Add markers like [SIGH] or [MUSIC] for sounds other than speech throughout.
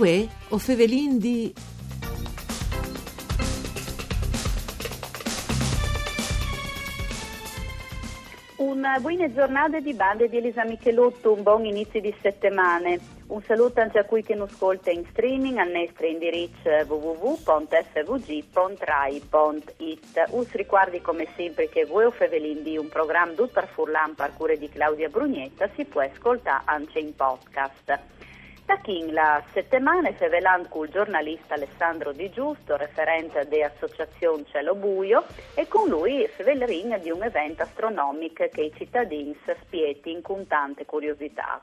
Uè, o Fevelin di... Una buona giornata di bande di Elisa Michelotto, un buon inizio di settimane. Un saluto anche a cui che nos ascolta in streaming al nostro indirizzo www.svg.rai.it. Us ricordi come sempre che voi o Fevelin di un programma tutto per Furlan per cure di Claudia Brugnetta si può ascoltare anche in podcast. Tachin la settimana fevelant col giornalista Alessandro Di Giusto, referente dell'associazione Cielo Buio, e con lui fevelrin di un evento astronomico che i cittadini spieti con tante curiosità.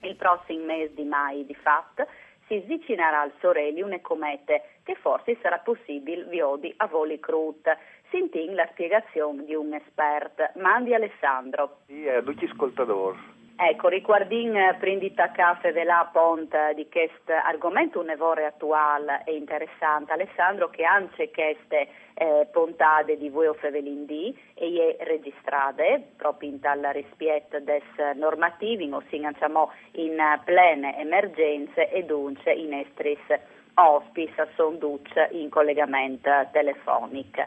Il prossimo mese di mai, di fatto, si avvicinerà al Sorelli una comete che forse sarà possibile viodi a voli crut. Sentin la spiegazione di un esperto. Mandi Alessandro. Sì, è tutti ascoltatori. Ecco, riguardin eh, prendita caffè della ponte di questo argomento un evore attuale e interessante, Alessandro, che anche queste eh, puntate di voi Fevelindì e è registrate proprio in tal rispetto des normativi, ossia diciamo, in plene emergenze e dunque in estris ospis son duce in collegamento telefonico.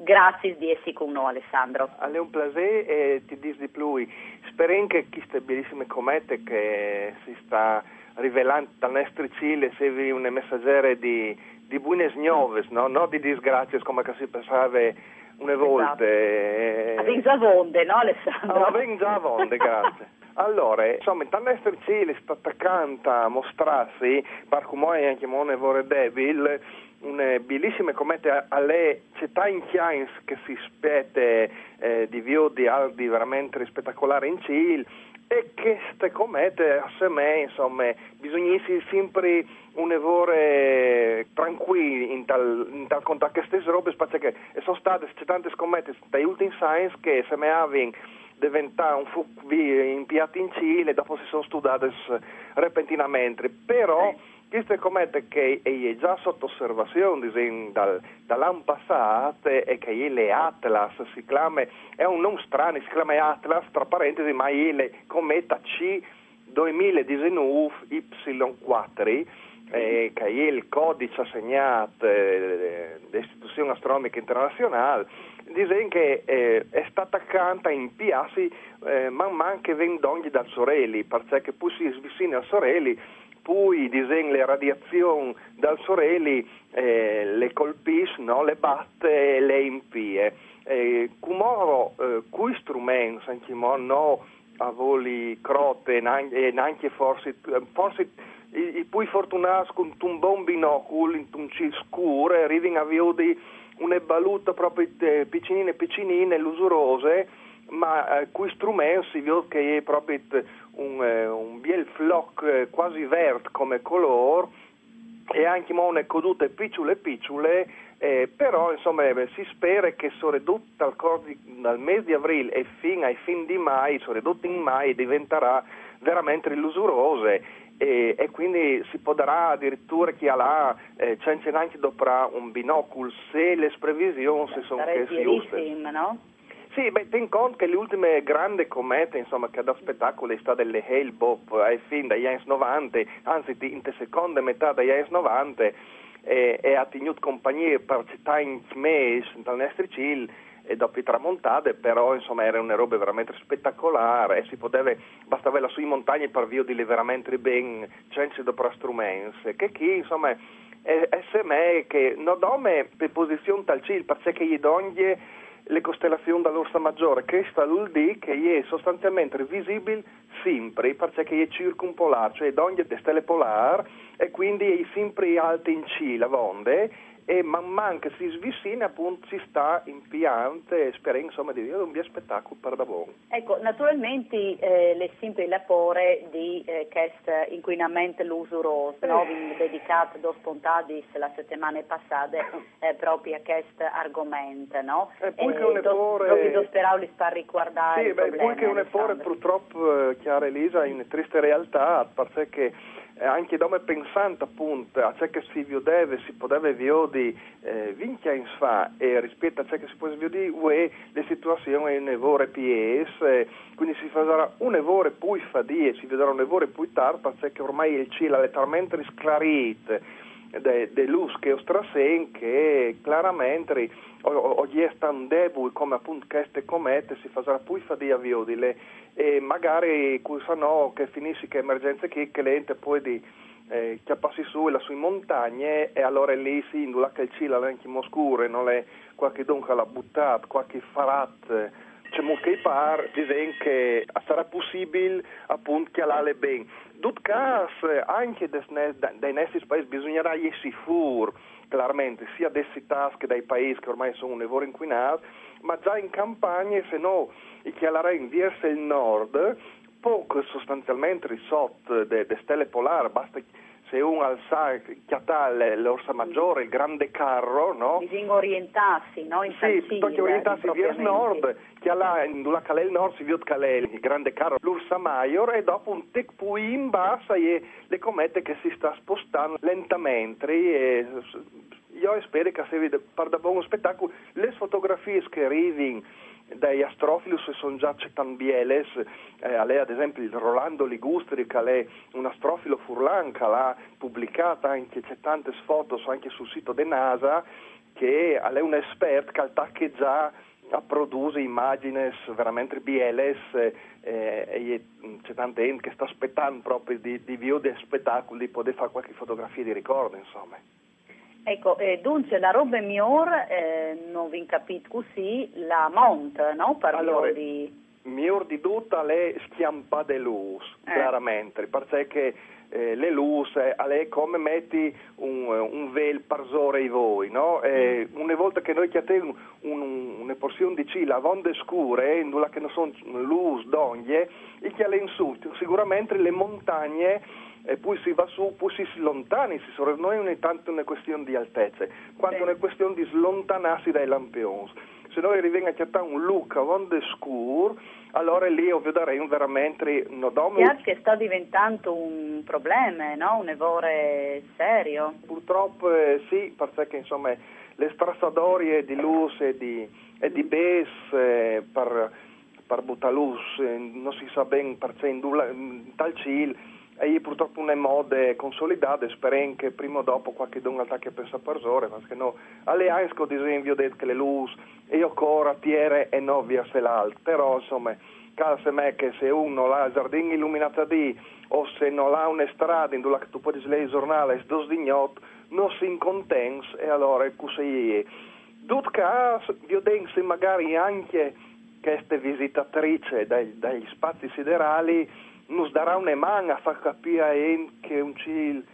Grazie di essere con noi Alessandro. È un piacere e ti dis di più. Spero che queste bellissime comete che si sta rivelando dal nostro Cile servi una messaggera di, di buone nuove, no? non di disgrazie come si pensava una volta. Esatto. Avete già vonde, no Alessandro? Avete già vonde, grazie. [LAUGHS] Allora, insomma, in tanto Cile sta attaccando a mostrarsi, come anche Mone vorrei Devil, una bellissima comete alle città in Chians che si spete eh, di vio di aldi veramente spettacolari in Cile e queste comete a me insomma bisogna essere sempre un evore tranquillo in tal, in tal contatto che stesse robe perché sono state tante comete dai ultimi science che se me avevano diventato un fu impiati in Cile dopo si sono studiate repentinamente. Però sì queste comete che è già sotto osservazione dal, dall'anno passato e che è le Atlas, si chiama, è un nome strano, si chiama Atlas, tra parentesi, ma è le cometa C 2019 Y4, eh, che è il codice assegnato eh, dall'Istituzione Astronomica Internazionale, dice che eh, è stata accanto in piazzi eh, man mano che vengono dal Sorelli, perché poi si svicina al Sorelli poi disegna le radiazioni dal Sorelli eh, le colpisce, no? le batte e le impie. Eh, Cumoro, eh, cui strumenti, no, a voli crote e neanche forse, forse i, i più fortunati con un buon binocolo in un scuro arrivano a vedere una baluta proprio eh, piccinine piccinine, lusurose, ma eh, cui strumenti si vede che è proprio un, eh, un bel floc eh, quasi verde come colore e anche mone codute picciole picciole eh, però insomma eh, si spera che soprattutto dal mese di aprile e fino ai fin di mai, soprattutto in mai diventerà veramente illusurose e, e, quindi si potrà addirittura chi ha là eh, c'è anche dopo un binocolo se le previsioni si sono che si usano no? Sì, beh, ten conto che le ultime grandi comete, insomma, che da spettacolo è stata le Hale ai eh, fin dagli anni 90, anzi in seconda metà degli anni 90, e, ha tenuto compagnia per città in mesi dal nostro Cile e dopo i tramontate, però insomma era una roba veramente spettacolare e si poteva, bastava la sui montagne per via di veramente ben censi dopo strumenti, che chi insomma è, è me che non dome per posizione tal Cile, perché gli donne le costellazioni dall'Orsa Maggiore, che sta dire che è sostanzialmente visibile sempre, perché è circumpolare, cioè ogni stelle polare e quindi è sempre alta in C la vonde e man mano che si svicina appunto si sta impiante e speriamo insomma di vedere un bel spettacolo per davvero. Ecco, naturalmente eh, le simple lapore di eh, questo inquinamento l'usuroso, eh. no? dedicato due spuntati la settimana passata eh, proprio a questo argomento, no? E poi che un epore... Proprio speravo di far riguardare Sì, beh, poi che un epore purtroppo, eh, Chiara Elisa, in triste realtà, perché eh, anche dome pensante appunto a ciò che si vedeva, si poteva vedere eh, vinchia in sfa e rispetto a ciò che si può vedere, UE, le situazioni sono evore PS, eh, quindi si farà un evore più fadie, si vedrà un evore più tardi, perché ormai il cielo è letteralmente risclarito de, luz che ostrasen che chiaramente oggi è tan debole come appunto queste comete si farà più fadia viodile e magari no, che finisce che emergenze che, che l'ente poi di eh, chiappassi su la sue montagne e allora lì si indula che il cielo è anche oscuro non è qualche donca l'ha buttato qualche farat c'è molto che par dicono che sarà possibile appunto che l'ale bene Dut cas, anche dai nostri paesi bisognerà essere fur, chiaramente, sia desse tasche dai paesi che ormai sono un lavoro inquinato, ma già in campagna, se no, i chialarei verso il nord, poco sostanzialmente risotto delle stelle polari, basta se uno alza chiatale l'orsa maggiore, il grande carro, no? Bisogna orientarsi, no? In sì, perché orientarsi verso nord, che là, in la calè nord si vede calè il grande carro, l'ursa maggiore, e dopo un tec pui in basso e le comete che si sta spostando lentamente e io spero che se vede per da buon spettacolo le fotografie che arrivano dai astrofilus sono già cetambieles, eh, a lei ad esempio il Rolando Ligustri, che è un astrofilo furlan, che l'ha pubblicata anche, c'è tante foto anche sul sito de NASA, che è un esperto che attacca già a produrre immagini veramente bieles eh, e c'è tanta gente che sta aspettando proprio di, di vedere spettacoli, di poter fare qualche fotografia di ricordo, insomma. Ecco, eh, dunque la roba migliore, eh, non vi capite così, la mont, no? Per allora, di... miglior di tutta le schiampa de luz, eh. chiaramente, perché eh, le luce, è come metti un, un vel parsore ai voi, no? Eh, mm. Una volta che noi chiediamo un, un, una porzione di cila vonde scure, in che non sono luce, d'oglie, e che alle insulti, sicuramente le montagne e poi si va su, poi si slontani, si sono, non è tanto una questione di altezze, quanto una questione di slontanarsi dai lampioni. Se noi arriviamo a chiamare un look onde scure, allora lì io darei veramente un domo. Che sta diventando un problema, no? un evore serio. Purtroppo eh, sì, perché insomma le strassadorie di luce e di, e di bes eh, per, per buttare luce, eh, non si sa bene perché in, in tal cil e purtroppo è mode consolidate, spero che prima o dopo qualche don attacchi a pensare per ore, perché no, alle Ainsco disegno detto che le luci e ancora tiere e no via se l'altro, però insomma, calse me che se uno ha giardini illuminati o se non ha una strada in cui tu puoi leggere il giornale dos dignot, non si incontens e allora è così. Dut caso, io dense magari anche queste visitatrici dagli spazi siderali nos darà una mano a far capire che un cil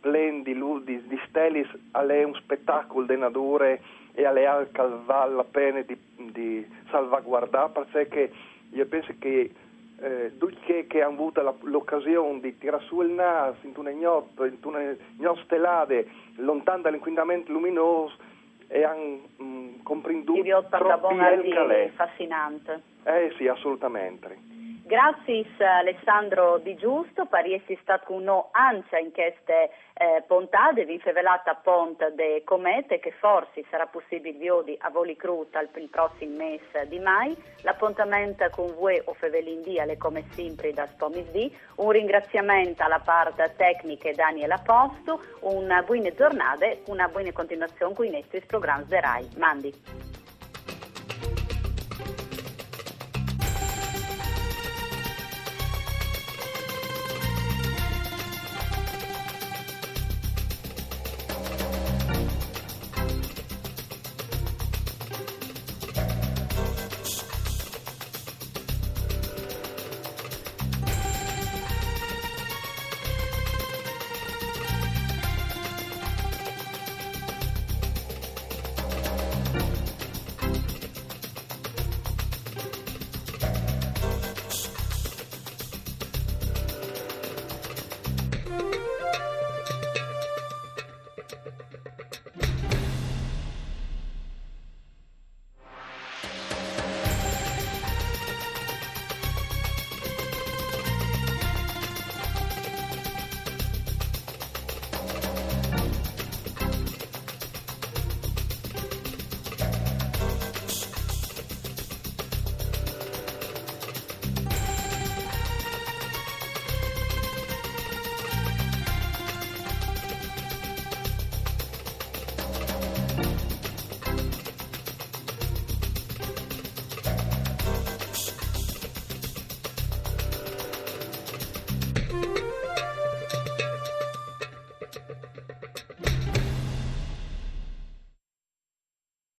plen di, di, di stelis è un spettacolo di natura e alle che vale la pena di, di salvaguardare perché io penso che eh, tutti che hanno avuto la, l'occasione di tirare su il naso in una gnotto, in una gnotto stellate lontano dall'inquinamento luminoso e hanno mm, comprenduto troppo bene fascinante. Eh sì, assolutamente. Grazie Alessandro Di Giusto per essere stato noi anche in queste eh, puntate, vi fevelata ponte de comete che forse sarà possibile di a voli cruta il prossimo mese di mai. L'appuntamento con voi o fevelindì alle come sempre da Spomisdì. Un ringraziamento alla parte tecnica Daniela Posto, una buona giornata, una buona continuazione con i nostri programmi RAI. Mandi.